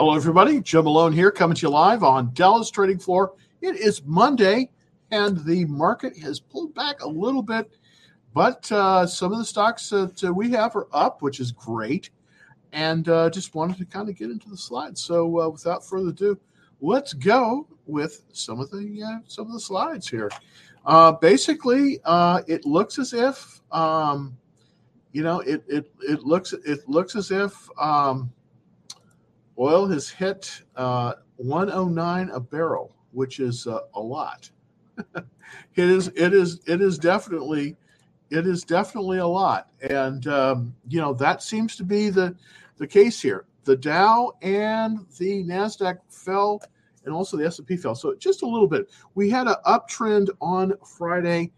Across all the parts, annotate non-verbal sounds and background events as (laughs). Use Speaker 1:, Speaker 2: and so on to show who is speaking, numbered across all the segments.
Speaker 1: Hello, everybody. Jim Malone here, coming to you live on Dallas Trading Floor. It is Monday, and the market has pulled back a little bit, but uh, some of the stocks that uh, we have are up, which is great. And uh, just wanted to kind of get into the slides. So, uh, without further ado, let's go with some of the uh, some of the slides here. Uh, basically, it looks as if um, you know it it it looks it looks as if um, Oil has hit uh, 109 a barrel, which is uh, a lot. (laughs) it is it is it is definitely it is definitely a lot, and um, you know that seems to be the the case here. The Dow and the Nasdaq fell, and also the S and P fell. So just a little bit. We had an uptrend on Friday,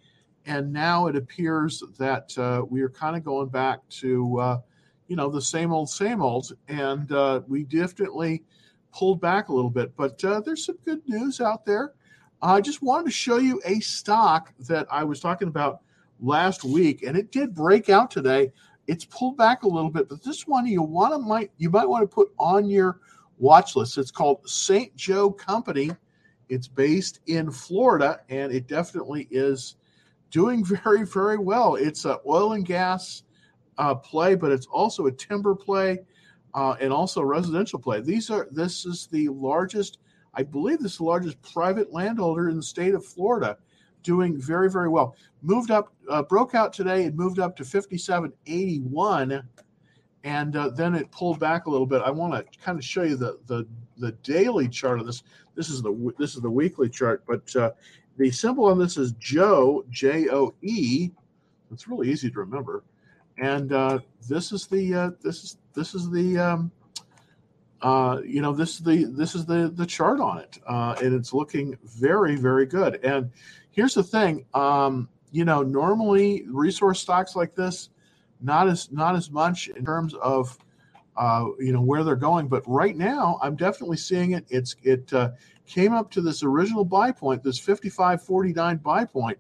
Speaker 1: and now it appears that uh, we are kind of going back to uh, you know, the same old, same old. And uh, we definitely pulled back a little bit, but uh, there's some good news out there. I just wanted to show you a stock that I was talking about last week, and it did break out today. It's pulled back a little bit, but this one you want to might you might want to put on your watch list. It's called St. Joe Company. It's based in Florida, and it definitely is doing (laughs) very, very well. It's a oil and gas uh, play, but it's also a timber play uh, and also residential play. These are this is the largest, I believe, this is the largest private landholder in the state of Florida, doing very very well. Moved up, uh, broke out today. and moved up to fifty seven eighty one, and uh, then it pulled back a little bit. I want to kind of show you the the the daily chart of this. This is the this is the weekly chart, but uh, the symbol on this is Joe J O E. It's really easy to remember and uh, this is the uh, this is this is the um, uh, you know this is the this is the the chart on it, uh, and it's looking very very good. And here's the thing, um, you know, normally resource stocks like this, not as not as much in terms of uh, you know where they're going, but right now I'm definitely seeing it. It's it uh, came up to this original buy point, this 55.49 buy point,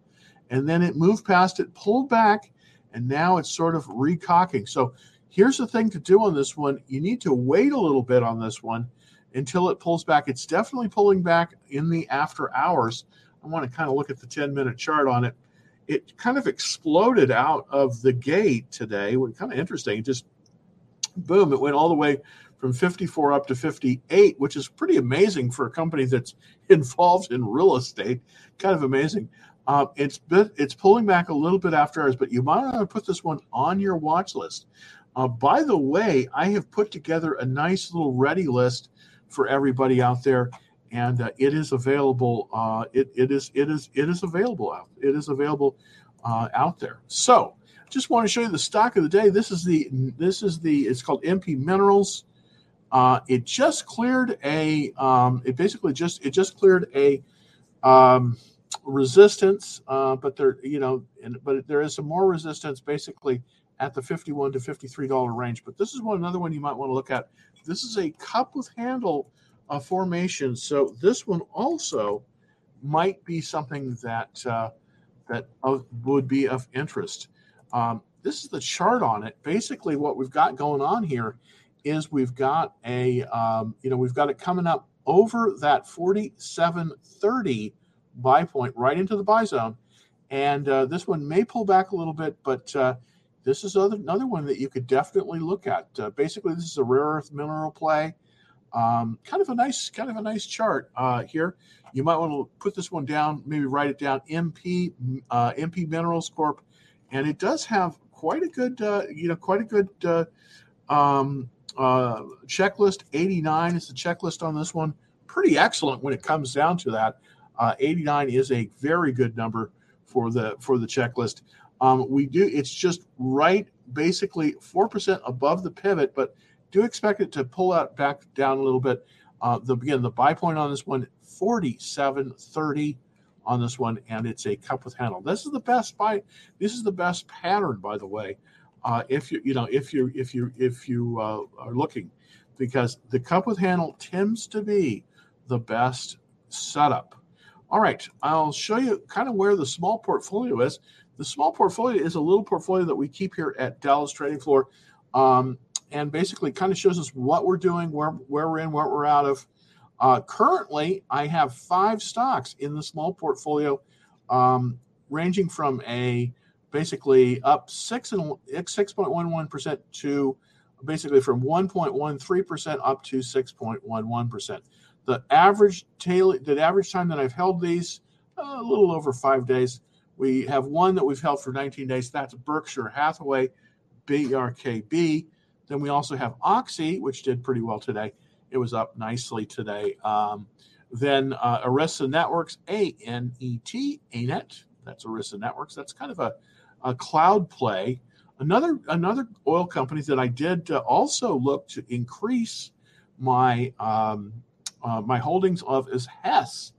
Speaker 1: and then it moved past it, pulled back and now it's sort of recocking. So here's the thing to do on this one you need to wait a little bit on this one until it pulls back. It's definitely pulling back in the after hours. I want to kind of look at the 10 minute chart on it. It kind of exploded out of the gate today. What kind of interesting. It just boom, it went all the way from 54 up to 58, which is pretty amazing for a company that's (laughs) involved in real estate. Kind of amazing. Uh, it's bit, it's pulling back a little bit after hours, but you might want to put this one on your watch list. Uh, by the way, I have put together a nice little ready list for everybody out there, and uh, it is available. Uh, it, it is it is it is available out. It is available uh, out there. So, just want to show you the stock of the day. This is the this is the it's called MP Minerals. Uh, it just cleared a. Um, it basically just it just cleared a. Um, resistance, uh, but there, you know, and, but there is some more resistance basically at the 51 to 53 dollar range. But this is one another one you might want to look at. This is a cup with handle uh, formation, so this one also might be something that uh, that would be of interest. Um, this is the chart on it. Basically, what we've got going on here is we've got a um, you know we've got it coming up over that 4730 buy point right into the buy zone. And uh, this one may pull back a little bit, but uh, this is other, another one that you could definitely look at. Uh, basically, this is a rare earth mineral play. Um, kind of a nice, kind of a nice chart uh, here. You might want to put this one down, maybe write it down. MP MP uh, Minerals Corp, and it does have quite a good, uh, you know, quite a good um, checklist. 89 is the checklist on this one. Pretty excellent when it comes down to that. Uh, 89 is a very good number for the for the checklist. Um, we do it's just right basically four percent above the pivot, but do expect it to pull out back down a little bit. Uh, the again the buy point on this one 47.30 on this one, and it's a cup with handle. This is the best buy. This is the best pattern, by the way. Uh, if you you know if you if you if you uh, are looking, because the cup with handle tends to be the best setup all right, I'll show you kind of where the small portfolio is. The small portfolio is a little portfolio that we keep here at Dallas Trading Floor. Um, and basically kind of shows us what we're doing, where, where we're in, what we're out of. Uh, currently, I have five stocks in the small portfolio, um, ranging from a basically up six and six point one one percent to basically from one point one three percent up to six point one one percent. The average daily, the average time that I've held these, uh, a little over five days. We have one that we've held for 19 days. That's Berkshire Hathaway, BRKB. Then we also have Oxy, which did pretty well today. It was up nicely today. Um, then uh, Arista Networks, A N E T, ANET. That's Arista Networks. That's kind of a, a cloud play. Another another oil company that I did uh, also look to increase my um, uh, my holdings of is Hess.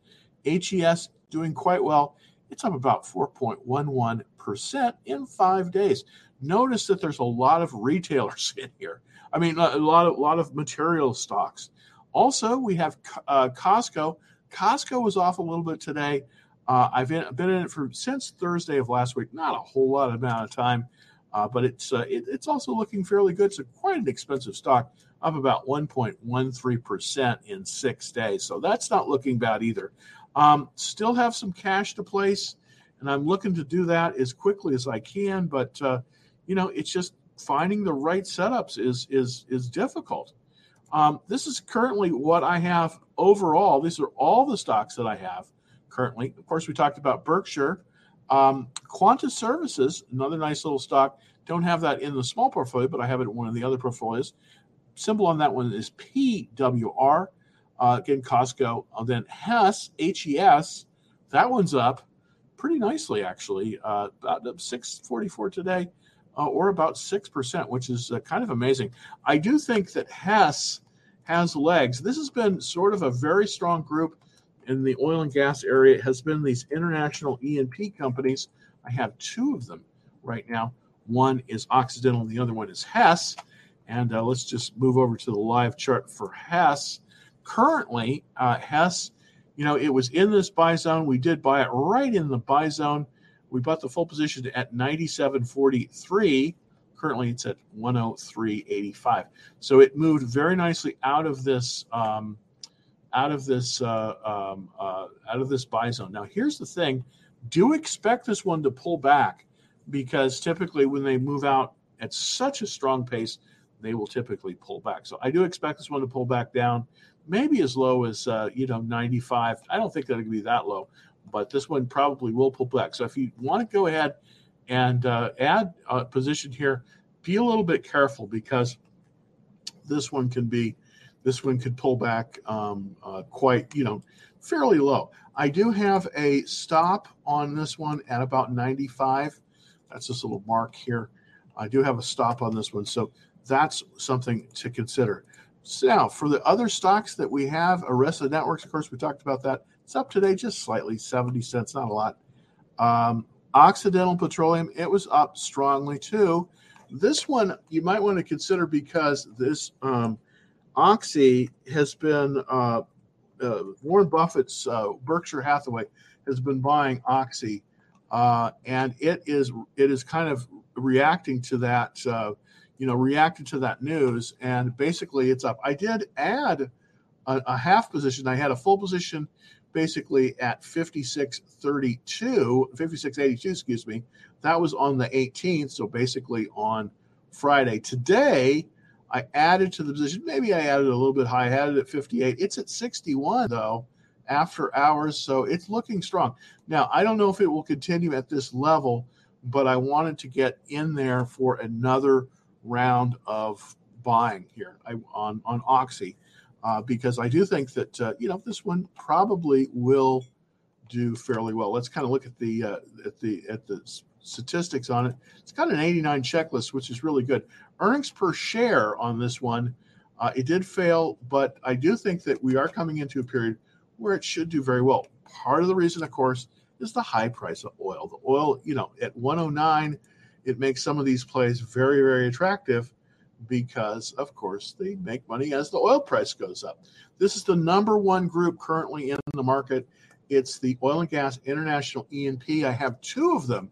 Speaker 1: HES doing quite well. It's up about 4.11% in five days. Notice that there's a lot of retailers (laughs) in here. I mean, a lot of, lot of material stocks. Also, we have uh, Costco. Costco was off a little bit today. Uh, I've been, in it for since Thursday of last week. Not a whole lot of amount of time, uh, but it's uh, it, it's also looking fairly good. It's a, quite an expensive stock, up about 1.13 percent in six days. So that's not looking bad either. Um, still have some cash to place, and I'm looking to do that as quickly as I can. But uh, you know, it's just finding the right setups is is is difficult. Um, this is currently what I have overall. These are all the stocks that I have currently. Of course, we talked about Berkshire. Um, Quanta Services, another nice little stock. Don't have that in the small portfolio, but I have it in one of the other portfolios. Symbol on that one is PWR. Uh, again, Costco. Uh, then Hess, HES, that one's up pretty nicely, actually. Uh, about 644 today, uh, or about 6%, which is uh, kind of amazing. I do think that Hess has legs. This has been sort of a very strong group in the oil and gas area. It has been these international E&P companies. I have two of them right now. One is Occidental, and the other one is Hess. And uh, let's just move over to the live chart for Hess. Currently, uh, Hess, you know, it was in this buy zone. We did buy it right in the buy zone. We bought the full position at 97.43. Currently, it's at 103.85. So it moved very nicely out of this um, out of this uh, um, uh, out of this buy zone. Now, here's the thing: do expect this one to pull back because typically when they move out at such a strong pace, they will typically pull back. So I do expect this one to pull back down, maybe as low as uh, you know 95. I don't think that it be that low, but this one probably will pull back. So if you want to go ahead and uh, add a position here, be a little bit careful because this one can be this one could pull back um, uh, quite you know fairly low. I do have a stop on this one at about 95. That's this little mark here. I do have a stop on this one. So that's something to consider. So now, for the other stocks that we have, Arista Networks, of course, we talked about that. It's up today just slightly, 70 cents, not a lot. Um, Occidental Petroleum, it was up strongly too. This one you might want to consider because this um, Oxy has been, uh, uh, Warren Buffett's uh, Berkshire Hathaway has been buying Oxy, uh, and it is it is kind of reacting to that uh, you know, reacted to that news, and basically it's up. I did add a, a half position. I had a full position basically at 56.32, 56.82, excuse me. That was on the 18th, so basically on Friday. Today, I added to the position. Maybe I added a little bit high. I added at 58. It's at 61 though after hours, so it's looking strong. Now, I don't know if it will continue at this level, but I wanted to get in there for another round of buying here on on Oxy uh, because I do think that uh, you know this one probably will do fairly well. Let's kind of look at the uh, at the at the statistics on it. It's got an 89 checklist, which is really good. Earnings per share on this one, uh, it did fail, but I do think that we are coming into a period where it should do very well. Part of the reason, of course, is the high price of oil. The oil, you know, at 109 it makes some of these plays very, very attractive because, of course, they make money as the oil price goes up. This is the number one group currently in the market. It's the Oil and Gas International E&P. I have two of them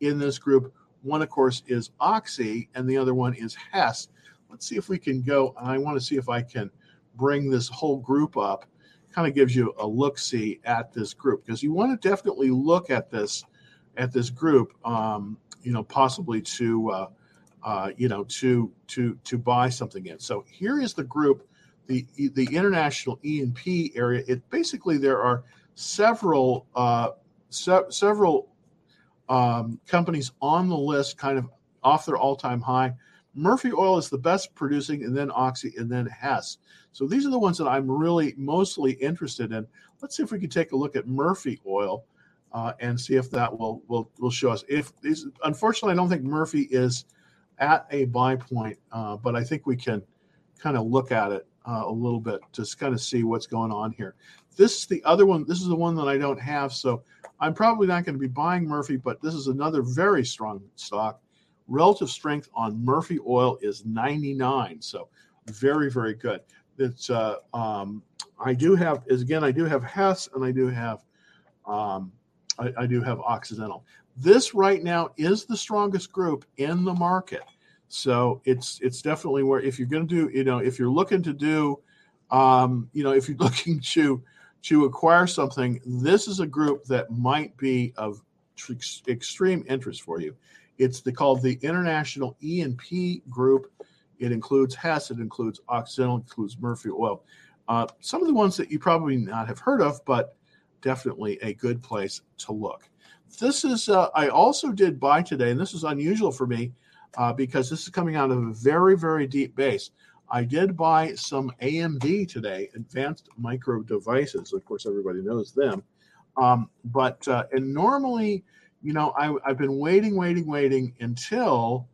Speaker 1: in this group. One, of course, is Oxy, and the other one is Hess. let's see if we can go. I want to see if I can bring this whole group up. Kind of gives you a look see at this group because you want to definitely look at this at this group. Um, you know, possibly to uh, uh, you know to to to buy something in. So here is the group, the the international E and P area. It basically there are several uh, se- several um, companies on the list, kind of off their all time high. Murphy Oil is the best producing, and then Oxy, and then Hess. So these are the ones that I'm really mostly interested in. Let's see if we can take a look at Murphy Oil uh, and see if that will will will show us. If these, unfortunately, I don't think Murphy is at a buy point, uh, but I think we can kind of look at it uh, a little bit to kind of see what's going on here. This is the other one. This is the one that I don't have, so I'm probably not going to be buying Murphy. But this is another very strong stock. Relative strength on Murphy Oil is 99, so very very good. It's uh, um, I do have is again I do have Hess and I do have um, I, I, do have Occidental. This right now is the strongest group in the market. So it's it's definitely where if you're going to do you know if you're looking to do um, you know if you're (laughs) looking to to acquire something, this is a group that might be of tr- extreme interest for you. It's the called the International E and P Group. It includes Hess, it includes Occidental, it includes Murphy Oil. Uh, some of the ones that you probably not have heard of, but definitely a good place to look. This is, uh, I also did buy today, and this is unusual for me uh, because this is coming out of a very, very deep base. I did buy some AMD today, Advanced Micro Devices. Of course, everybody knows them. Um, but, uh, and normally, you know, I, I've been waiting, waiting, waiting until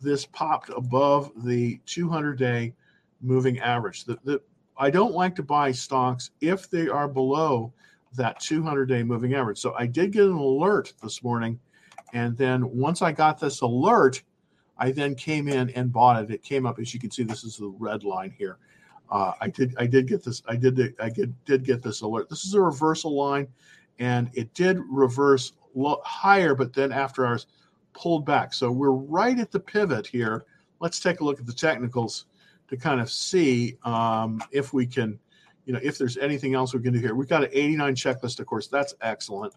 Speaker 1: this popped above the 200 day moving average. The, the, I don't like to buy stocks if they are below that 200 day moving average. So I did get an alert this morning. And then once I got this alert, I then came in and bought it. It came up, as you can see, this is the red line here. Uh, I did I did get this I did I did, did get this alert. This is a reversal line, and it did reverse lo- higher, but then after hours pulled back. So we're right at the pivot here. Let's take a look at the technicals to kind of see um, if we can you know, if there's anything else we can do here. We've got an 89 checklist, of course, that's excellent.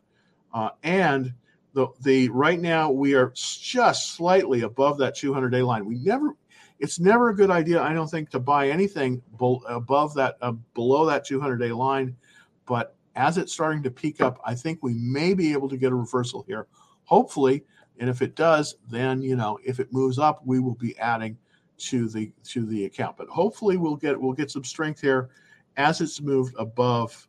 Speaker 1: Uh, and the the right now we are just slightly above that 200 day line. We never, it's never a good idea, I don't think, to buy anything above that uh, below that 200 day line. But as it's starting to peak up, I think we may be able to get a reversal here, hopefully. And if it does, then you know, if it moves up, we will be adding to the to the account. But hopefully, we'll get we'll get some strength here as it's moved above,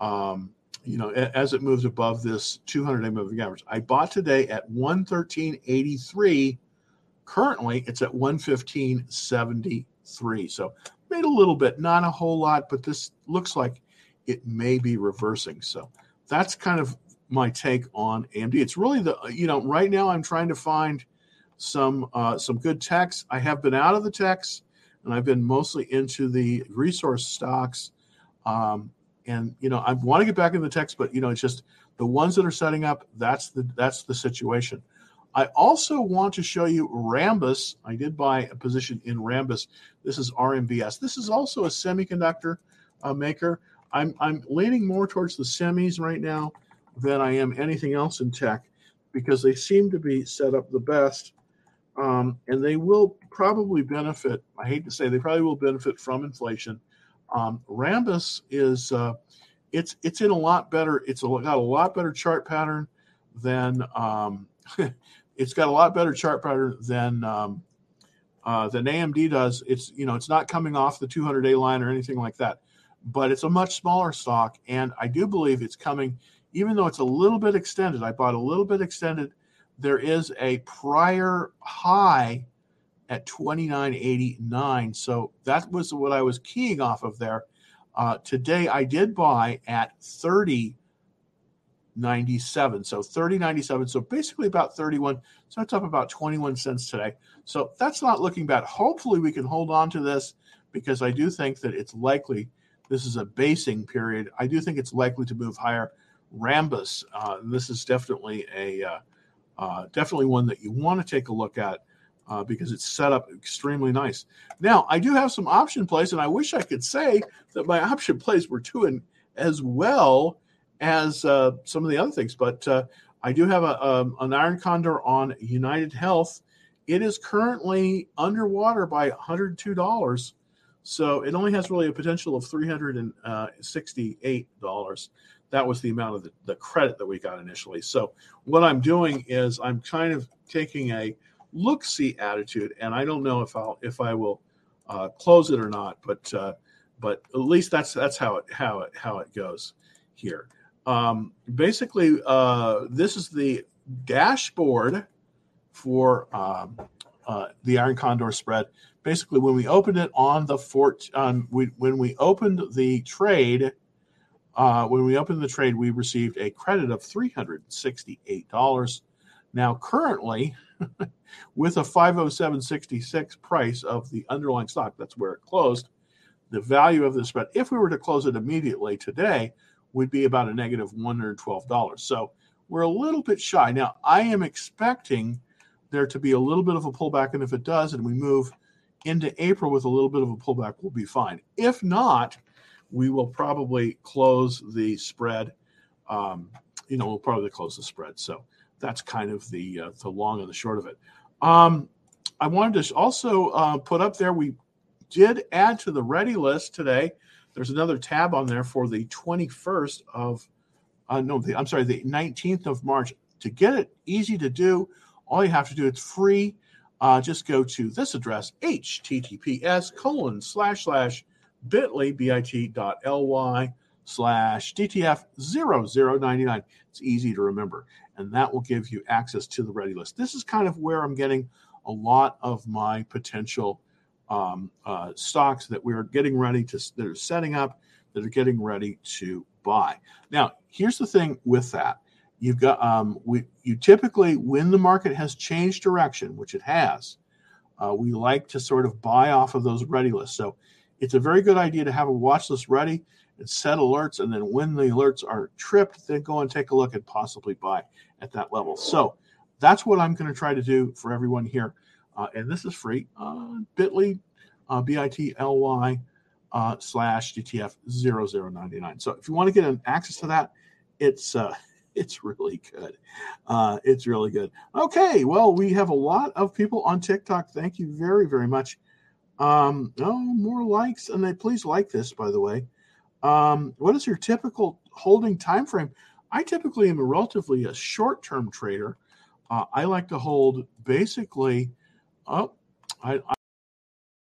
Speaker 1: um, you know, as it moves above this 200 day moving average. I bought today at 113.83. Currently, it's at 115.73. So made a little bit, not a whole lot, but this looks like it may be reversing. So that's kind of my take on AMD. It's really the you know right now I'm trying to find some uh, some good techs. I have been out of the techs and I've been mostly into the resource stocks. Um, and you know, I want to get back in the text, but you know, it's just the ones that are setting up. That's the that's the situation. I also want to show you Rambus. I did buy a position in Rambus. This is RMBS. This is also a semiconductor uh, maker. I'm I'm leaning more towards the semis right now than I am anything else in tech because they seem to be set up the best um, and they will probably benefit. I hate to say they probably will benefit from inflation. Um, Rambus is uh, it's it's in a lot better. It's a, got a lot better chart pattern than um, (laughs) it's got a lot better chart pattern than um, uh, than AMD does. It's you know it's not coming off the 200 day line or anything like that, but it's a much smaller stock, and I do believe it's coming. Even though it's a little bit extended, I bought a little bit extended there is a prior high at 29.89. So that was what I was keying off of there. Uh, today I did buy at 30.97. So 30.97. So basically about 31. So it's up about 21 cents today. So that's not looking bad. Hopefully we can hold on to this because I do think that it's likely this is a basing period. I do think it's likely to move higher. Rambus, uh, this is definitely a uh, uh, definitely one that you want to take a look at. uh, because it's set up extremely nice. Now, I do have some option plays, and I wish I could say that my (laughs) option plays were doing as well as uh, some of the other things, but uh, I do have a, um, an iron condor on United Health. It is currently underwater by $102. So it only has really a potential of $368. That was the amount of the, the credit that we got initially. So what I'm doing is I'm kind of taking a look see attitude, and I don't know if I'll if I will uh, close it or not, but uh, but at least that's that's how it how it how it goes here. Um, basically, uh, this is the dashboard for um, uh, the Iron Condor spread. Basically, when we opened it on the fort, on we, when we opened the trade, uh, when we opened the trade, we received a credit of three hundred sixty-eight dollars. Now, currently, (laughs) with a 507.66 price of the underlying stock, that's where it closed. The value of the spread, if we were to close it immediately today, would be about a negative $112. So we're a little bit shy. Now, I am expecting there to be a little bit of a pullback, and if it does, and we move into April with a little bit of a pullback, we'll be fine. If not, we will probably close the spread. Um, you know, we'll probably close the spread. So that's kind of the uh, the long and the short of it. Um, I wanted to also uh, put up there. We did add to the ready list today. There's another tab on there for the 21st of uh, no, the, I'm sorry, the 19th of March. To get it easy to do, all you have to do it's free. Uh, just go to this address https colon slash slash bit.ly bit.ly slash DTF 0099. It's easy to remember and that will give you access to the ready list. This is kind of where I'm getting a lot of my potential um, uh, stocks that we're getting ready to that are setting up that are getting ready to buy. Now, here's the thing with that: you've got um, we you typically when the market has changed direction, which it has, uh, we like to sort of buy off of those ready lists. So it's a very good idea to have a watch list ready and set alerts, and then when the alerts are tripped, then go and take a look and possibly buy at that level. So that's what I'm going to try to do for everyone here. Uh, and this is free. Uh, bit.ly, uh, B-I-T-L-Y uh, slash DTF 0099. So if you want to get an access to that, it's uh, (laughs) it's really good. Uh, it's really good. Okay, well, we have a lot of people on TikTok. Thank you very, very much. Um, oh, more likes, and they please like this, by the way. Um, what is your typical holding time frame? I typically am a relatively a short-term trader. Uh, I like to hold basically. Oh, I,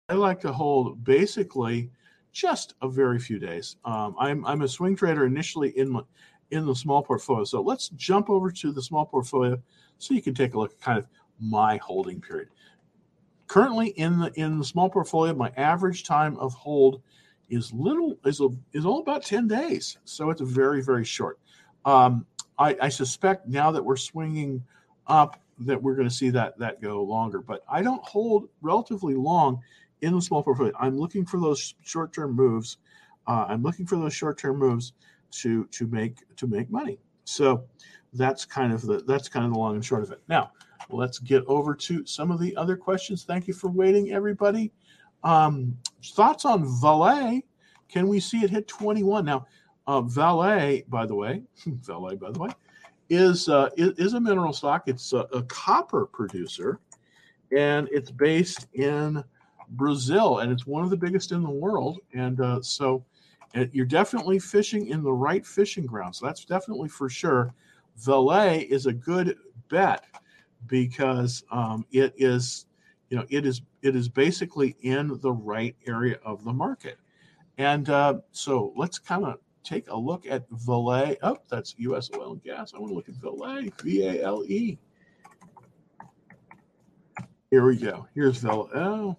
Speaker 1: I like to hold basically just a very few days. Um, I'm I'm a swing trader initially in my, in the small portfolio. So let's jump over to the small portfolio so you can take a look at kind of my holding period. Currently in the in the small portfolio, my average time of hold is little is a, is all about 10 days. So it's very, very short. Um, I, I suspect now that we're swinging up that we're going to see that that go longer. But I don't hold relatively long in the small portfolio. I'm looking for those short-term moves. Uh, I'm looking for those short-term moves to to make to make money. So that's kind of the that's kind of the long and short of it. Now let's get over to some of the other questions. Thank you for waiting, everybody. Um, thoughts on Vale? Can we see it hit 21? Now, uh, Vale, by the way, (laughs) Vale, by the way, is uh, is, a mineral stock. It's a, a, copper producer, and it's based in Brazil, and it's one of the biggest in the world. And uh, so, you're definitely fishing in the right fishing ground. So that's definitely for sure. Vale is a good bet because um, it is, you know, it is it is basically in the right area of the market. And uh, so let's kind of take a look at Vale. Oh, that's U.S. oil and gas. I want to look at Vale, V A L E. Here we go. Here's Vale. Oh,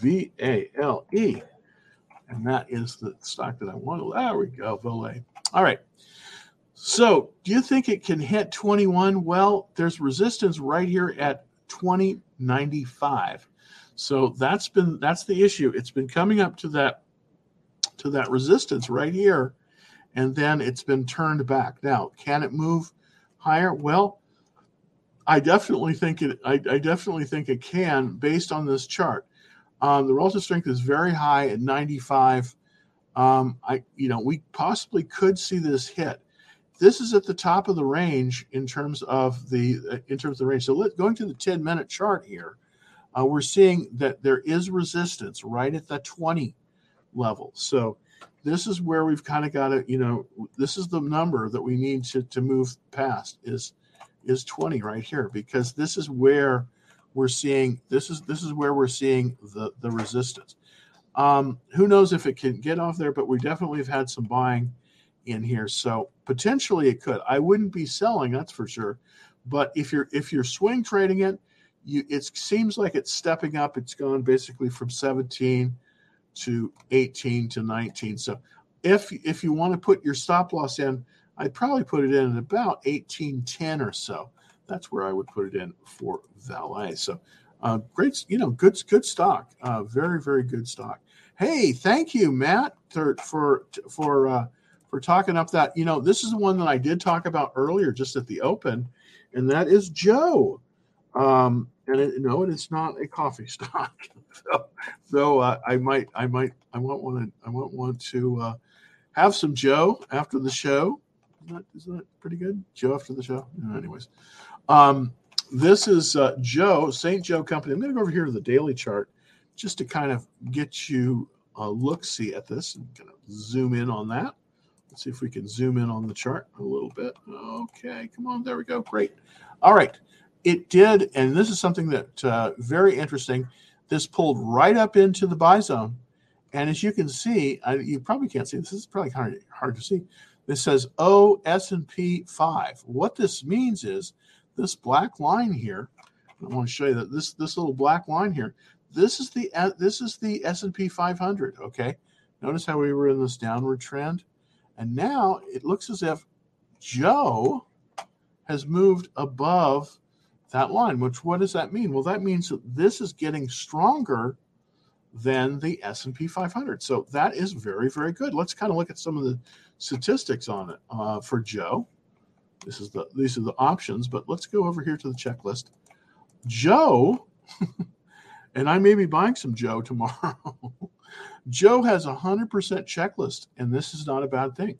Speaker 1: V A L E. And that is the stock that I want. There we go, Vale. All right. So, do you think it can hit 21? Well, there's resistance right here at 2095. So that's been that's the issue. It's been coming up to that to that resistance right here, and then it's been turned back. Now, can it move higher? Well, I definitely think it. I, I, definitely think it can, based on this chart. Um, the relative strength is very high at 95. Um, I, you know, we possibly could see this hit. This is at the top of the range in terms of the in terms of the range. So let, going to the 10 minute chart here, uh, we're seeing that there is resistance right at the 20 level. So this is where we've kind of got to, you know, this is the number that we need to, to move past is is 20 right here because this is where we're seeing this is this is where we're seeing the the resistance. Um, who knows if it can get off there, but we definitely have had some buying in here. So potentially it could. I wouldn't be selling, that's for sure. But if you're if you're swing trading it, you it seems like it's stepping up. It's gone basically from 17 to 18 to 19. So if if you want to put your stop loss in, I'd probably put it in at about 1810 or so. That's where I would put it in for Vale. So uh, great, you know, good good stock. Uh, very very good stock. Hey, thank you, Matt, for for uh, for talking up that. You know, this is the one that I did talk about earlier, just at the open, and that is Joe. Um, and it, no, it's not a coffee (laughs) stock. so, so uh, I might, I might, I won't want to, I won't want to uh, have some Joe after the show. Isn't that, isn't that pretty good? Joe after the show. anyways, um, this is uh, Joe St. Joe Company. I'm going to go over here to the daily chart just to kind of get you a look see at this. I'm going to zoom in on that. Let's see if we can zoom in on the chart a little bit. Okay, come on, there we go. Great. All right it did, and this is something that uh, very interesting. This pulled right up into the buy zone, and as you can see, I, you probably can't see this. This is probably of hard to see. This says O S and P five. What this means is this black line here. I want to show you that this this little black line here. This is the uh, this is the S and P 500. Okay, notice how we were in this downward trend, and now it looks as if Joe has moved above that line. Which what does that mean? Well, that means that this is getting stronger than the S&P 500. So that is very very good. Let's kind of look at some of the statistics on it uh, for Joe. This is the these are the options, but let's go over here to the checklist. Joe, (laughs) and I may be buying some Joe tomorrow. (laughs) Joe has a hundred percent checklist, and this is not a bad thing.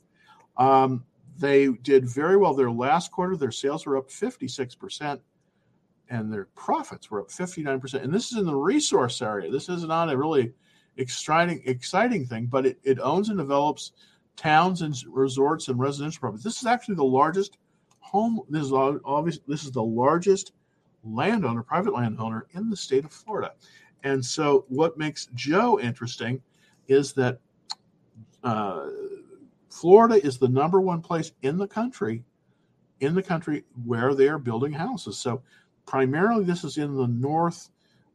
Speaker 1: Um, they did very well. Their last quarter, their sales were up 56 percent and their profits were up 59%. And this is in the resource area. This is not a really exciting exciting thing, but it, it owns and develops towns and resorts and residential properties. This is actually the largest home. This is obvious. This is the largest landowner, private landowner in the state of Florida. And so, what makes Joe interesting is that uh, Florida is the number one place in the country, in the country where they are building houses. So primarily this is in the north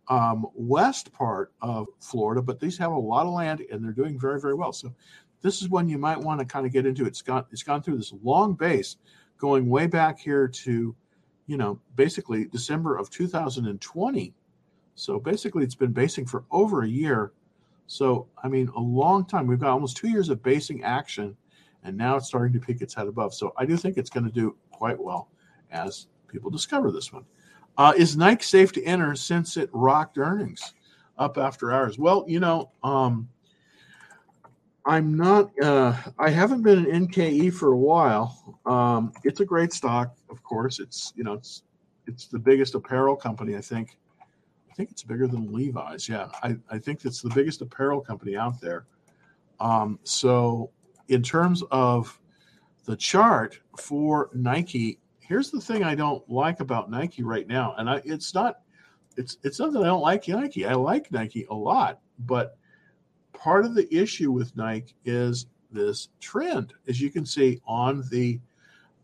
Speaker 1: um, west part of Florida, but these have a lot of land and they're doing very, very well. So this is one you might want to kind of get into. It's gone, it's gone through this long base going way back here to, you know, basically December of 2020. So basically it's been basing for over a year. So, I mean, a long time. We've got almost two years of basing action, and now it's starting to peek its head above. So I do think it's going to do quite well as people discover this one. Uh, is Nike safe to enter since it rocked earnings up after hours? Well, you know, um, I'm not. Uh, I haven't been an NKE for a while. Um, it's a great stock, of course. It's you know, it's it's the biggest apparel company. I think. Think it's bigger than Levi's. Yeah, I, I think it's the biggest apparel company out there. Um, so, in terms of the chart for Nike, here's the thing I don't like about Nike right now, and I, it's not it's it's not that I don't like Nike. I like Nike a lot, but part of the issue with Nike is this trend, as you can see on the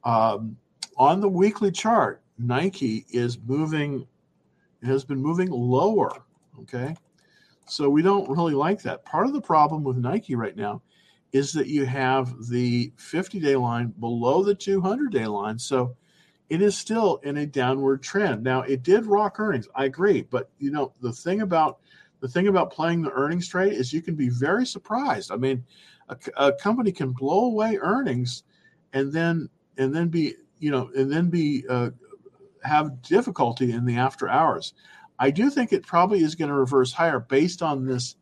Speaker 1: um, on the weekly chart. Nike is moving has been moving lower. Okay, so we don't really like that. Part of the problem with Nike right now is that you have the 50 day line below the 200 day line. So it is still in a downward trend. Now, it did rock earnings. I agree, but you know the thing about the thing about playing the earnings trade is you can be very surprised. I mean, a, a company can blow away earnings, and then and then be you know and then be uh, have difficulty in the after hours. I do think it probably is going to reverse higher based on this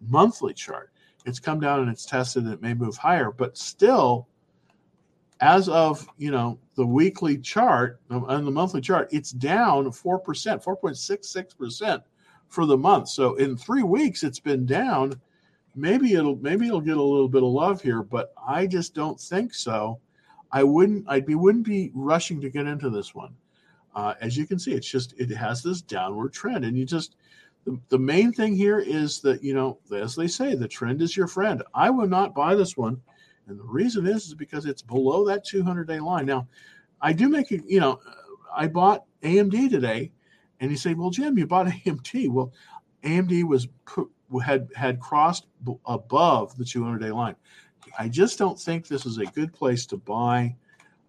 Speaker 1: monthly chart. It's come down and it's tested and it may move higher, but still, as of you know the weekly chart um, and the monthly chart, it's down four percent, four point six six percent for the month. So in three weeks, it's been down. Maybe it'll maybe it'll get a little bit of love here, but I just don't think so. I wouldn't I'd be wouldn't be rushing to get into this one. Uh, as you can see, it's just it has this downward trend, and you just the, the main thing here is that you know as they say the trend is your friend. I would not buy this one, and the reason is is because it's below that 200 day line. Now, I do make. You know, I bought AMD today, and you say, well, Jim, you bought (laughs) AMD. Well, AMD was had had crossed above the 200 day line. I just don't think this is a good place to buy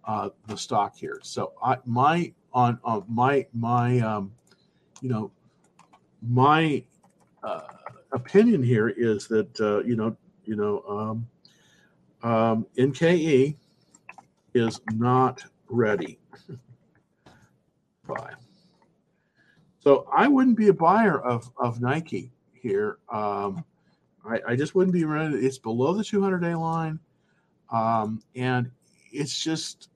Speaker 1: uh, the stock here. So I, my on, on my my um, you know my uh, opinion here is that uh, you know you know um, um, NKE is not ready. Buy. So I wouldn't be a buyer of of Nike here. Um, I, I just wouldn't be ready. It's below the 200 day line, um, and it's just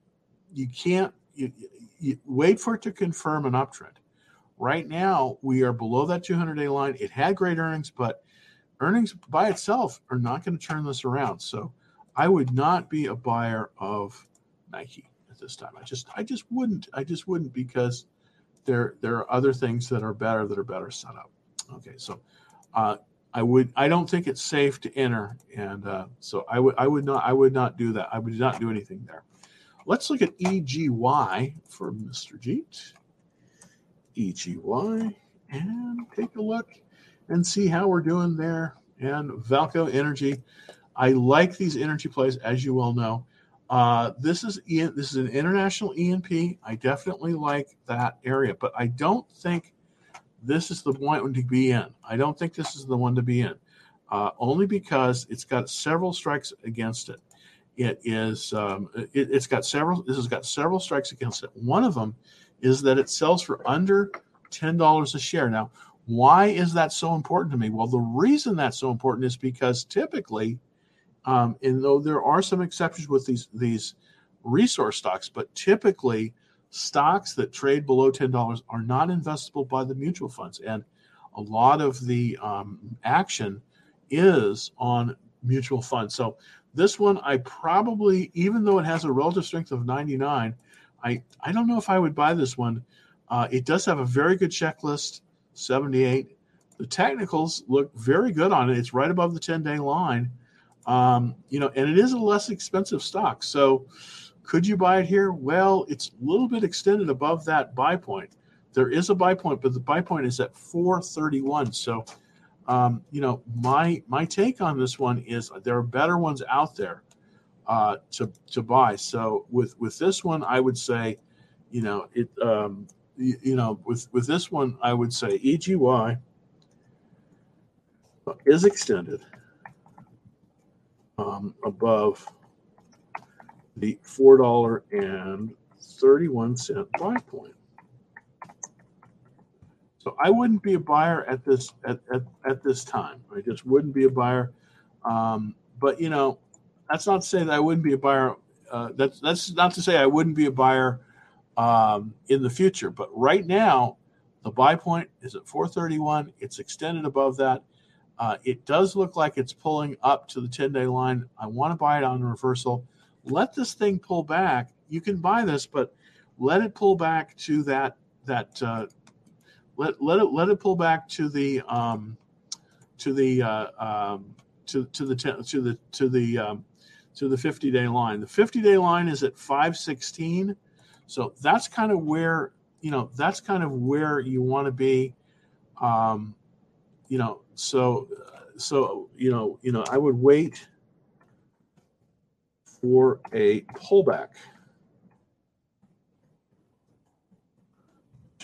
Speaker 1: you can't you wait for it to confirm an uptrend. Right now, we are below that 200 day line. It had great earnings, but earnings by itself are not going to turn this around. So I would not be a buyer of Nike at this time. I just I just wouldn't. I just wouldn't because there there are other things that are better that are better set up. Okay, so uh, I would I don't think it's safe to enter, and uh, so I would I would not I would not do that. I would not do anything there. Let's look at EGY for Mr. Jeet. EGY and take a look and see how we're doing there. And VAALCO Energy. I like these energy plays, as you well know. Uh, this is this is an international E&P. I definitely like that area, but I don't think this is the one to be in. I don't think this is the one to be in, uh, only because it's got several strikes against it. It is um, it, has got several. This has got several strikes against it. One of them is that it sells for under ten dollars a share. Now, why is that so important to me? Well, the reason that's so important is because typically, um, and though there are some exceptions with these these resource stocks, but typically stocks that trade below ten dollars are not investable by the mutual funds, and a lot of the um, action is on mutual funds. So this one, I probably, even though it has a relative strength of 99, I, I don't know if I would buy this one. Uh, it does have a very good checklist, 78. The technicals look very good on it. It's right above the 10 day line. Um, you know, and it is a less expensive stock. So could you buy it here? Well, it's a little bit extended above that buy point. There is a buy point, but the buy point is at 431. So um, you know, my my take on this one is there are better ones out there uh, to to buy. So with with this one, I would say, you know, it um, you, you know with with this one, I would say EGY is extended um, above the four dollar and thirty one cent buy point. So I wouldn't be a buyer at this at, at, at this time. I just wouldn't be a buyer. Um, but you know, that's not to say that I wouldn't be a buyer. Uh, that's that's not to say I wouldn't be a buyer um, in the future. But right now, the buy point is at 431. It's extended above that. Uh, it does look like it's pulling up to the 10 day line. I want to buy it on reversal. Let this thing pull back. You can buy this, but let it pull back to that that uh, let let it let it pull back to the um, to the uh, um, to to the ten, to the to the um, to the 50 day line. The 50 day line is at 516, so that's kind of where you know that's kind of where you want to be. Um, you know, so so you know you know I would wait for a pullback.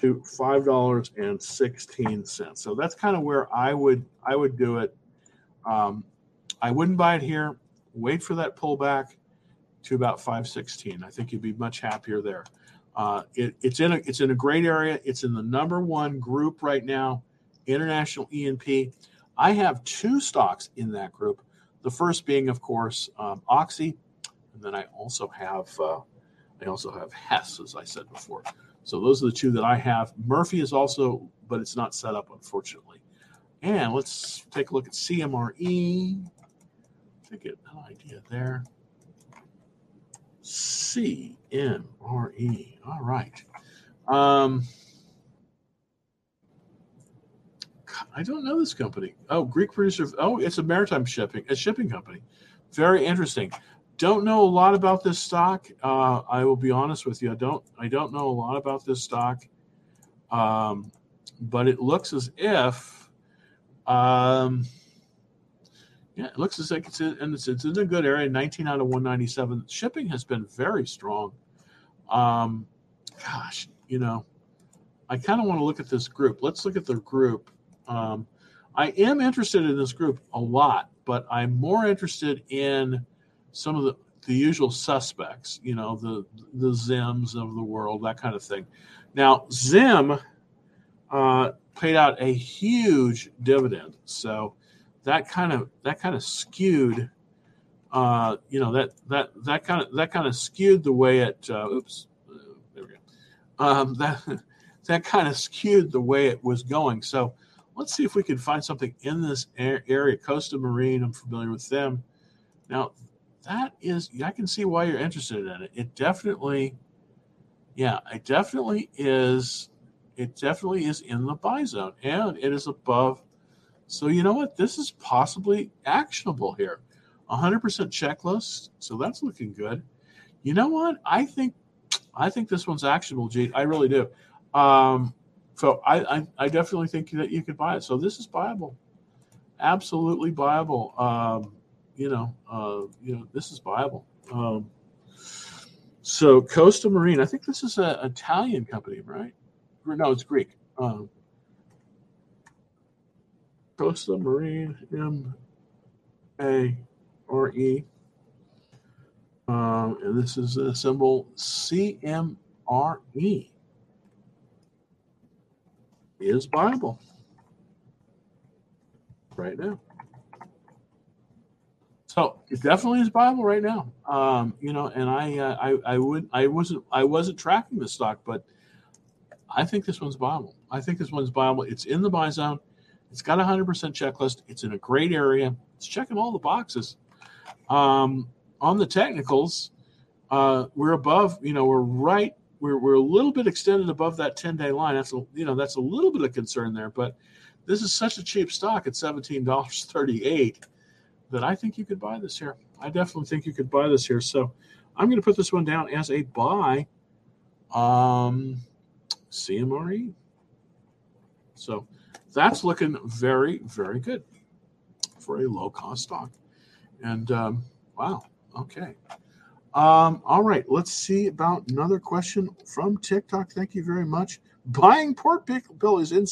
Speaker 1: To five dollars and sixteen cents. So that's kind of where I would I would do it. Um, I wouldn't buy it here. Wait for that pullback to about five sixteen. I think you'd be much happier there. Uh, it, it's in a it's in a great area. It's in the number one group right now, International E&P. I have two stocks in that group. The first being, of course, um, Oxy, and then I also have uh, I also have Hess, as I said before. So those are the two that I have. Murphy is also, but it's not set up, unfortunately. And let's take a look at CMRE to get an idea there. CMRE. All right. Um, I don't know this company. Oh, Greek producer. Oh, it's a maritime shipping, a shipping company. Very interesting. Don't know a lot about this stock. Uh, I will be honest with you. I don't. I don't know a lot about this stock. Um, but it looks as if, um, yeah, it looks as if it's in, it's, it's in a good area. 19 out of 197. Shipping has been very strong. Um, gosh, you know, I kind of want to look at this group. Let's look at the group. Um, I am interested in this group a lot, but I'm more interested in some of the, the usual suspects, you know, the the Zims of the world, that kind of thing. Now, Zim uh, paid out a huge dividend, so that kind of that kind of skewed, uh, you know, that that that kind of that kind of skewed the way it. Uh, oops, uh, there we go. Um, (laughs) that that kind of skewed the way it was going. So let's see if we can find something in this area. Costamare, I'm familiar with them. Now, that is, I can see why you're interested in it. It definitely, yeah, it definitely is. It definitely is in the buy zone, and it is above. So you know what? This is possibly actionable here. 100% checklist, so that's looking good. You know what? I think, I think this one's actionable, Gene. I really do. Um, so I, I, I definitely think that you could buy it. So this is buyable, absolutely buyable. Um, you know, uh, you know, this is Bible. Um, so Costamare, I think this is an Italian company, right? No, it's Greek. Um, Costamare, M A R E. Um, and this is a symbol CMRE is Bible right now. So it definitely is Bible right now. Um, you know, and I, uh, I, I would, I wasn't, I wasn't tracking the stock, but I think this one's Bible. I think this one's Bible. It's in the buy zone. It's got a hundred percent checklist. It's in a great area. It's checking all the boxes. Um, on the technicals, uh, we're above. You know, we're right we're, we're a little bit extended above that 10 day line. That's a, you know, that's a little bit of concern there, but this is such a cheap stock at $17.38 that I think you could buy this here. I definitely think you could buy this here. So I'm going to put this one down as a buy. Um, CMRE. So that's looking very, very good for a low cost stock. And um, wow, okay. Um, all right, let's see about another question from TikTok. Thank you very much. Buying pork bellies in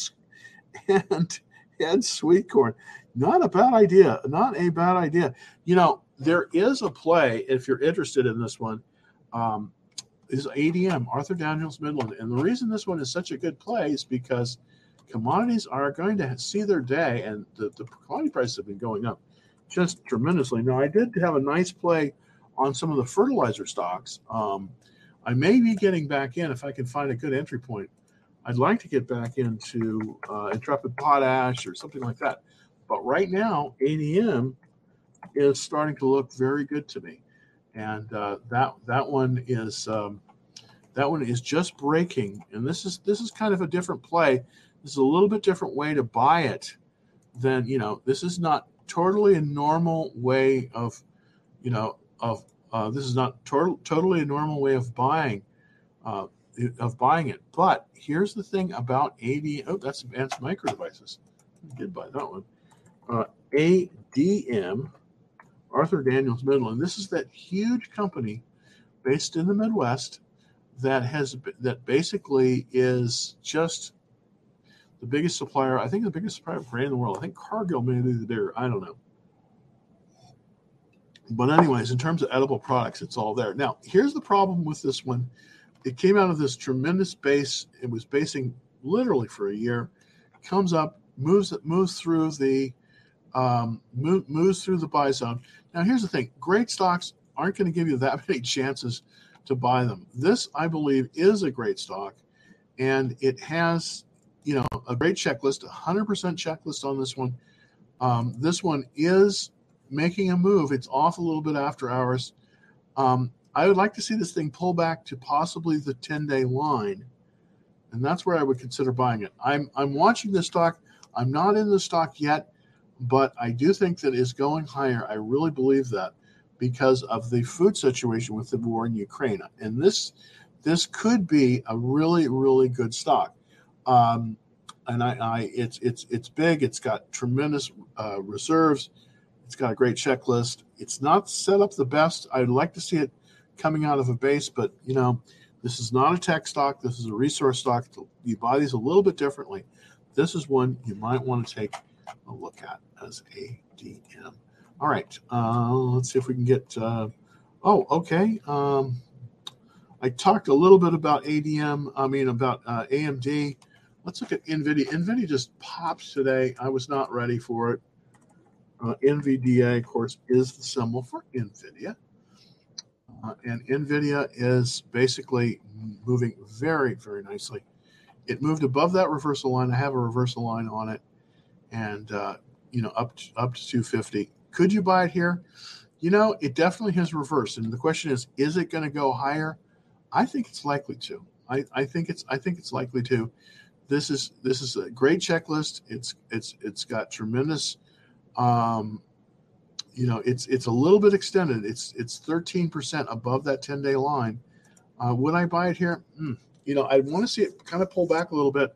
Speaker 1: (laughs) and and sweet corn. Not a bad idea. Not a bad idea. You know, there is a play if you're interested in this one. Um, is ADM Arthur Daniels Midland, and the reason this one is such a good play is because commodities are going to see their day, and the, the commodity prices have been going up just tremendously. Now, I did have a nice play on some of the fertilizer stocks. Um, I may be getting back in if I can find a good entry point. I'd like to get back into uh, Intrepid Potash or something like that. But right now, ADM is starting to look very good to me, and uh, that that one is um, that one is just breaking. And this is this is kind of a different play. This is a little bit different way to buy it than you know. This is not totally a normal way of you know of uh, this is not to- totally a normal way of buying uh, of buying it. But here's the thing about AD. Oh, that's Advanced Micro Devices. Did buy that one. Uh, ADM, Arthur Daniels Midland. This is that huge company based in the Midwest that has that basically is just the biggest supplier. I think the biggest supplier of grain in the world. I think Cargill may be there. I don't know but anyways, in terms of edible products, it's all there. Now, here's the problem with this one. it came out of this tremendous base. It was basing literally for a year, comes up, moves moves through the um, move, moves through the buy zone. Now, here's the thing: great stocks aren't going to give you that (laughs) many chances to buy them. This, I believe, is a great stock, and it has, you know, a great checklist, 100% checklist on this one. Um, this one is making a move. It's off a little bit after hours. Um, I would like to see this thing pull back to possibly the 10 day line. And that's where I would consider buying it. I'm, I'm watching this stock. I'm not in the stock yet, but I do think that it's going higher. I really believe that because of the food situation with the war in Ukraine. And this this could be a really, really good stock. Um, and I, I, it's it's it's big. It's got tremendous uh, reserves. It's got a great checklist. It's not set up the best. I'd like to see it coming out of a base, but you know, this is not a tech stock. This is a resource stock. You buy these a little bit differently. This is one you might want to take a look at as ADM. All right, uh, let's see if we can get. Uh, oh, okay. Um, I talked a little bit about ADM. I mean about uh, AMD. Let's look at Nvidia. Nvidia just pops today. I was not ready for it. Uh, NVDA, of course, is the symbol for Nvidia. Uh, and NVIDIA is basically moving very, very nicely. It moved above that reversal line. I have a reversal line on it, and uh, you know up to, up to 250. Could you buy it here? You know, it definitely has reversed, and the question is, is it going to go higher? I think it's likely to. I, I think it's I think it's likely to. This is this is a great checklist. It's it's it's got tremendous um, you know, it's it's a little bit extended. It's it's 13% above that 10 day line. Uh, would I buy it here? Mm, you know, I want to see it kind of pull back a little bit.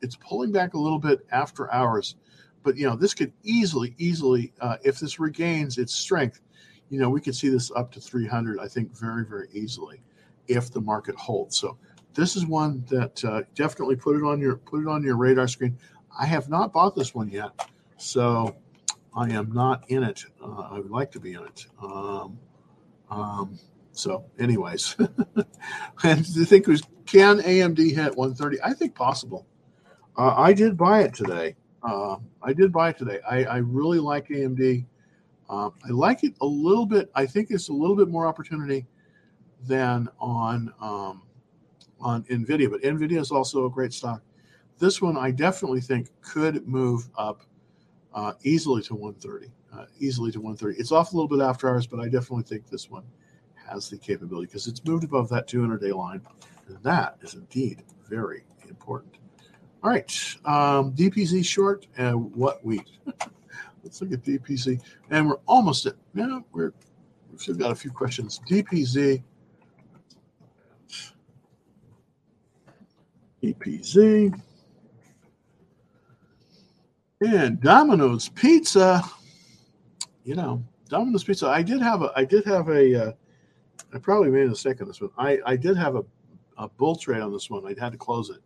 Speaker 1: It's pulling back a little bit after hours, but you know, this could easily, easily, uh, if this regains its strength, you know, we could see this up to 300. I think very, very easily, if the market holds. So this is one that uh, definitely put it on your put it on your radar screen. I have not bought this one yet, so I am not in it. Uh, I would like to be in it. Um, um, so, anyways, (laughs) and the thing was, can AMD hit 130? I think possible. Uh, I did buy it today. Uh, I did buy it today. I, I really like AMD. Um, I like it a little bit. I think it's a little bit more opportunity than on um, on Nvidia, but Nvidia is also a great stock. This one I definitely think could move up uh, easily to 130. Uh, easily to 130. It's off a little bit after hours, but I definitely think this one has the capability because it's moved above that 200 day line. And that is indeed very important. All right. Um, DPZ short and what wheat? (laughs) Let's look at DPZ. And we're almost at, yeah, we're, we've still got a few questions. DPZ. DPZ. And Domino's Pizza, you know, Domino's Pizza. I did have a, I did have a, uh, I probably made a mistake on this one. I, I did have a, a bull trade on this one. I had to close it.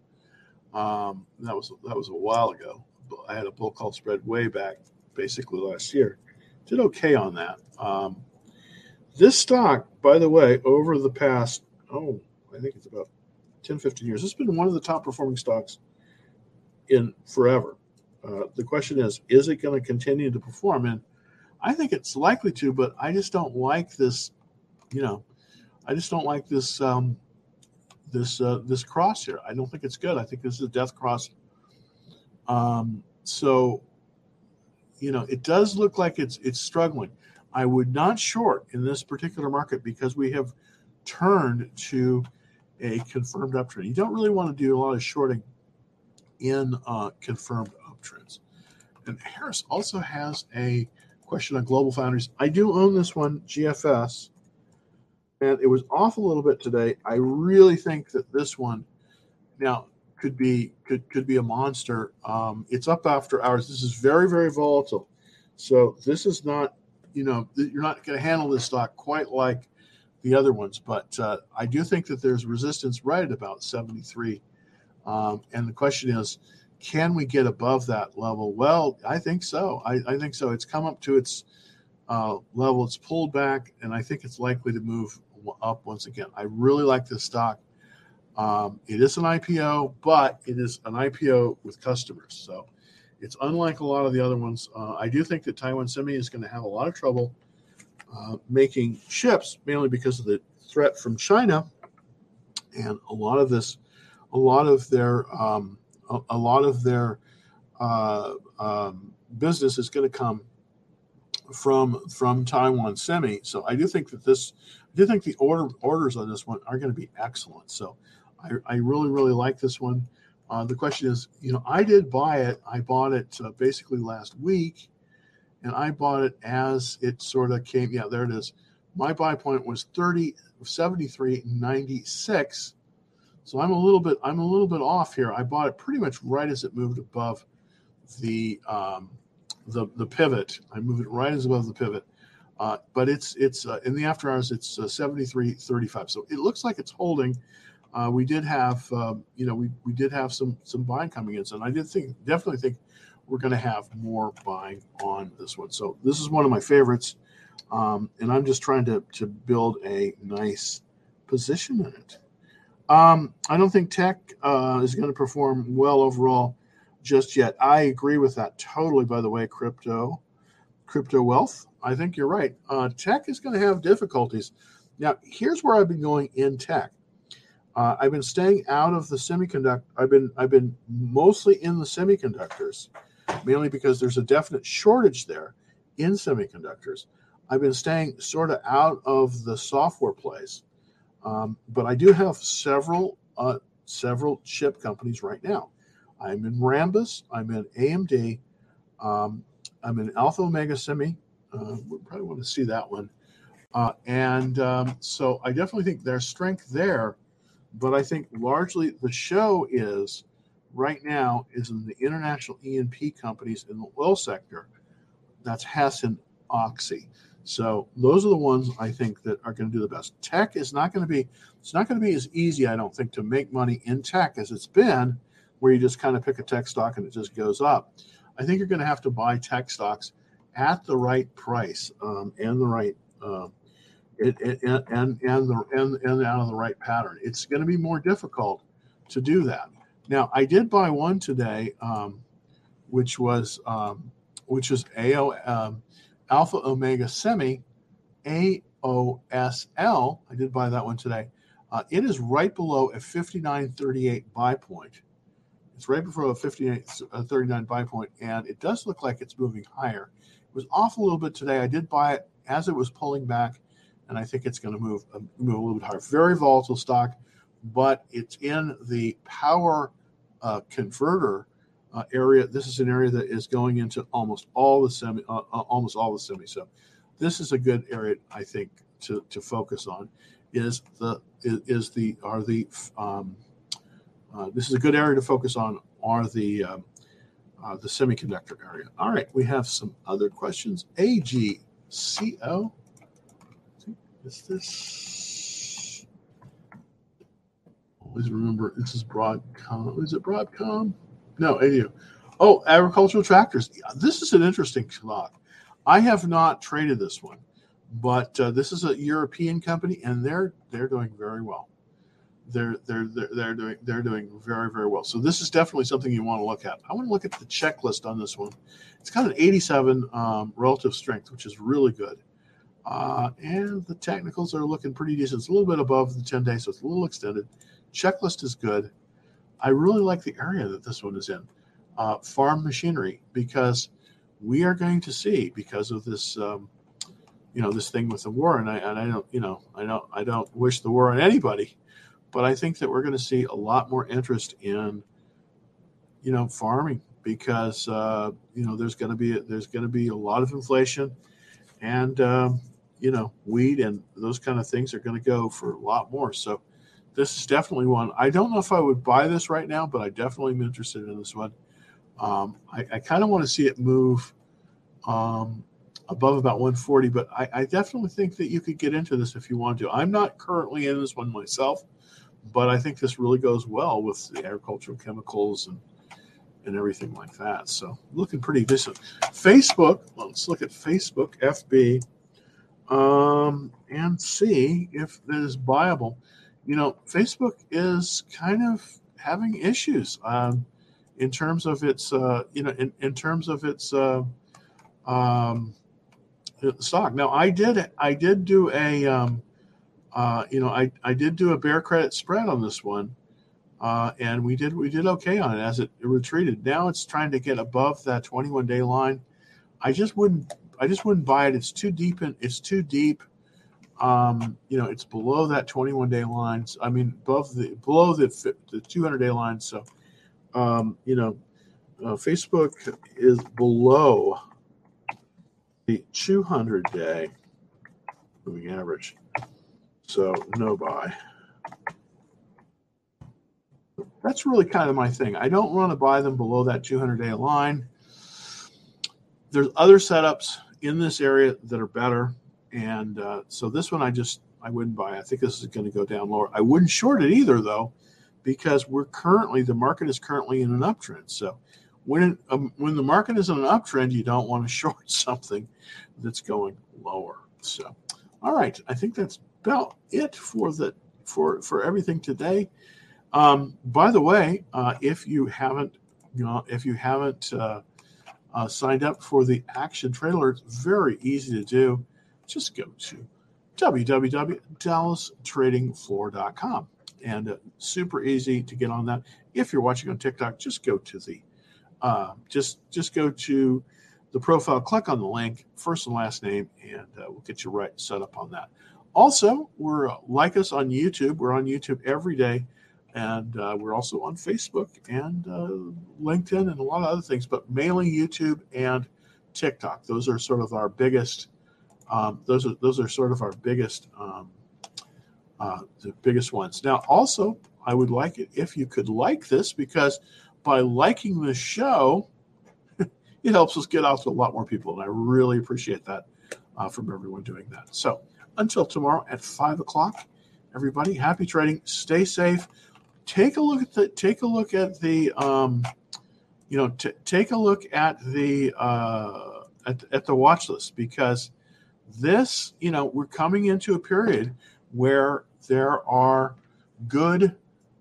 Speaker 1: Um, that was that was a while ago. I had a bull call spread way back, basically last year. Did okay on that. Um, this stock, by the way, over the past, oh, I think it's about 10, 15 years, it's been one of the top performing stocks in forever. Uh, the question is, is it going to continue to perform? And I think it's likely to, but I just don't like this. You know, I just don't like this um, this uh, this cross here. I don't think it's good. I think this is a death cross. Um, so, you know, it does look like it's it's struggling. I would not short in this particular market because we have turned to a confirmed uptrend. You don't really want to do a lot of shorting in uh, confirmed uptrends. And Harris also has a question on Global Foundries. I do own this one, GFS, and it was off a little bit today. I really think that this one now could be could could be a monster. Um, it's up after hours. This is very very volatile, so this is not you know you're not going to handle this stock quite like the other ones. But uh, I do think that there's resistance right at about 73, um, and the question is can we get above that level? Well, I think so. I, I think so. It's come up to its uh, level. It's pulled back, and I think it's likely to move up once again. I really like this stock. Um, it is an IPO, but it is an IPO with customers. So it's unlike a lot of the other ones. Uh, I do think that Taiwan Semi is going to have a lot of trouble uh, making chips, mainly because of the threat from China, and a lot of this, a lot of their, um, a, a, lot of their uh, um, business is going to come from from Taiwan Semi. So I do think that this, do think the order orders on this one are going to be excellent. So I, I really really like this one. Uh, the question is, you know, I did buy it. I bought it uh, basically last week, and I bought it as it sort of came. Yeah, there it is. My buy point was 30, 73, 96. So I'm a little bit, I'm a little bit off here. I bought it pretty much right as it moved above the um, the the pivot. I moved it right as above the pivot. Uh, but it's it's uh, in the after hours it's uh, 73.35. So it looks like it's holding. Uh, we did have um, you know we, we did have some some buying coming in, so I did think definitely think we're going to have more buying on this one. So this is one of my favorites, um, and I'm just trying to to build a nice position in it. Um, I don't think tech uh, is going to perform well overall just yet. I agree with that totally. By the way, crypto, crypto wealth. I think you're right. Uh, tech is going to have difficulties. Now, here's where I've been going in tech. Uh, I've been staying out of the semiconductor. I've been I've been mostly in the semiconductors, mainly because there's a definite shortage there in semiconductors. I've been staying sort of out of the software plays, um, but I do have several uh, several chip companies right now. I'm in Rambus. I'm in AMD. Um, I'm in Alpha Omega Semi. Uh, we probably want to see that one. Uh, and um, so I definitely think there's strength there. But I think largely the show is right now is in the international E&P companies in the oil sector. That's Hess and Oxy. So those are the ones I think that are going to do the best. Tech is not going to be it's not going to be as easy, I don't think, to make money in tech as it's been where you just kind of pick a tech stock and it just goes up. I think you're going to have to buy tech stocks at the right price um, and the right uh, it, it, and and the and, and out of the right pattern. It's going to be more difficult to do that. Now, I did buy one today, um, which was um, which is AO um, Alpha Omega Semi AOSL. I did buy that one today. Uh, it is right below a 59.38 buy point. It's right before a 58, uh, 39 buy point, and it does look like it's moving higher. It was off a little bit today. I did buy it as it was pulling back, and I think it's going to move uh, move a little bit higher. Very volatile stock, but it's in the power uh, converter uh, area. This is an area that is going into almost all the semi, uh, uh almost all the semi. So, this is a good area, I think, to, to focus on. Is the is, the are the um, uh, this is a good area to focus on are the uh, uh, the semiconductor area. All right, we have some other questions. AGCO. Is this? Always remember this is Broadcom. Is it Broadcom? No, ADU. Oh, agricultural tractors. This is an interesting stock. I have not traded this one, but uh, this is a European company, and they're they're doing very well they're they're they're doing they're doing very very well. So this is definitely something you want to look at. I want to look at the checklist on this one. It's got an 87 um, relative strength, which is really good. Uh, and the technicals are looking pretty decent. It's a little bit above the 10 days, so it's a little extended. Checklist is good. I really like the area that this one is in, uh, farm machinery, because we are going to see because of this, um, you know, this thing with the war. And I and I don't, you know, I don't I don't wish the war on anybody but I think that we're going to see a lot more interest in, you know, farming because uh, you know there's going to be there's going to be a lot of inflation, and um, you know wheat and those kind of things are going to go for a lot more. So this is definitely one. I don't know if I would buy this right now, but I definitely am interested in this one. Um, I, I kind of want to see it move um, above about 140, but I, I, definitely think that you could get into this if you want to. I'm not currently in this one myself but I think this really goes well with the agricultural chemicals and and everything like that. So looking pretty decent. Facebook, let's look at Facebook FB um, and see if it is viable. you know, Facebook is kind of having issues um, in terms of its, uh, you know, in, in terms of its uh, um, stock. Now, I did, I did do a, um, uh, you know, I, I did do a bear credit spread on this one, uh, and we did we did okay on it as it retreated. Now it's trying to get above that 21 day line. I just wouldn't I just wouldn't buy it. It's too deep and it's too deep. Um, you know, it's below that 21 day line. I mean, above the below the the 200 day line. So, um, you know, uh, Facebook is below the 200 day moving average. So no buy. That's really kind of my thing. I don't want to buy them below that 200 day line. There's other setups in this area that are better, and uh, so this one I just I wouldn't buy. I think this is going to go down lower. I wouldn't short it either though, because we're currently the market is currently in an uptrend. So when um, when the market is in an uptrend, you don't want to (laughs) short something that's going lower. So, all right, I think that's about it for the for for everything today. Um, by the way, uh, if you haven't, you know, if you haven't uh, uh, signed up for the Action Trailer, it's very easy to do. Just go to www.dallastradingfloor.com and uh, super easy to get on that. If you're watching on TikTok, just go to the uh, just just go to the profile, click on the link, first and last name, and uh, we'll get you right set up on that. Also, we're like us on YouTube. We're on YouTube every day, and uh, we're also on Facebook and uh, LinkedIn and a lot of other things. But mainly YouTube and TikTok. Those are sort of our biggest. Um, those are those are sort of our biggest um, uh, the biggest ones. Now, also, I would like it if you could like this because by liking the show, (laughs) it helps us get out to a lot more people, and I really appreciate that uh, from everyone doing that. So until tomorrow at five o'clock. Everybody, happy trading. Stay safe. Take a look at the take a look at the um, you know t- take a look at the uh, at, at the watch list because this you know we're coming into a period where there are good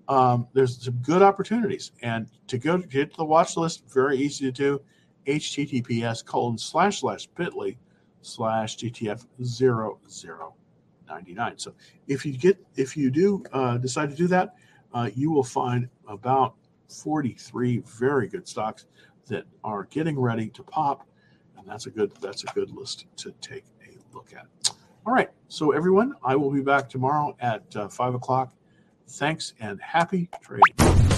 Speaker 1: um, there's some good opportunities and to go get to the watch list very easy to do https colon slash slash bit.ly slash GTF 0099. So if you get if you do uh, decide to do that, uh, you will find about 43 very good stocks that are getting ready to pop, and that's a good that's a good list to take a look at. All right, so everyone, I will be back tomorrow at uh, five o'clock. Thanks and happy trading.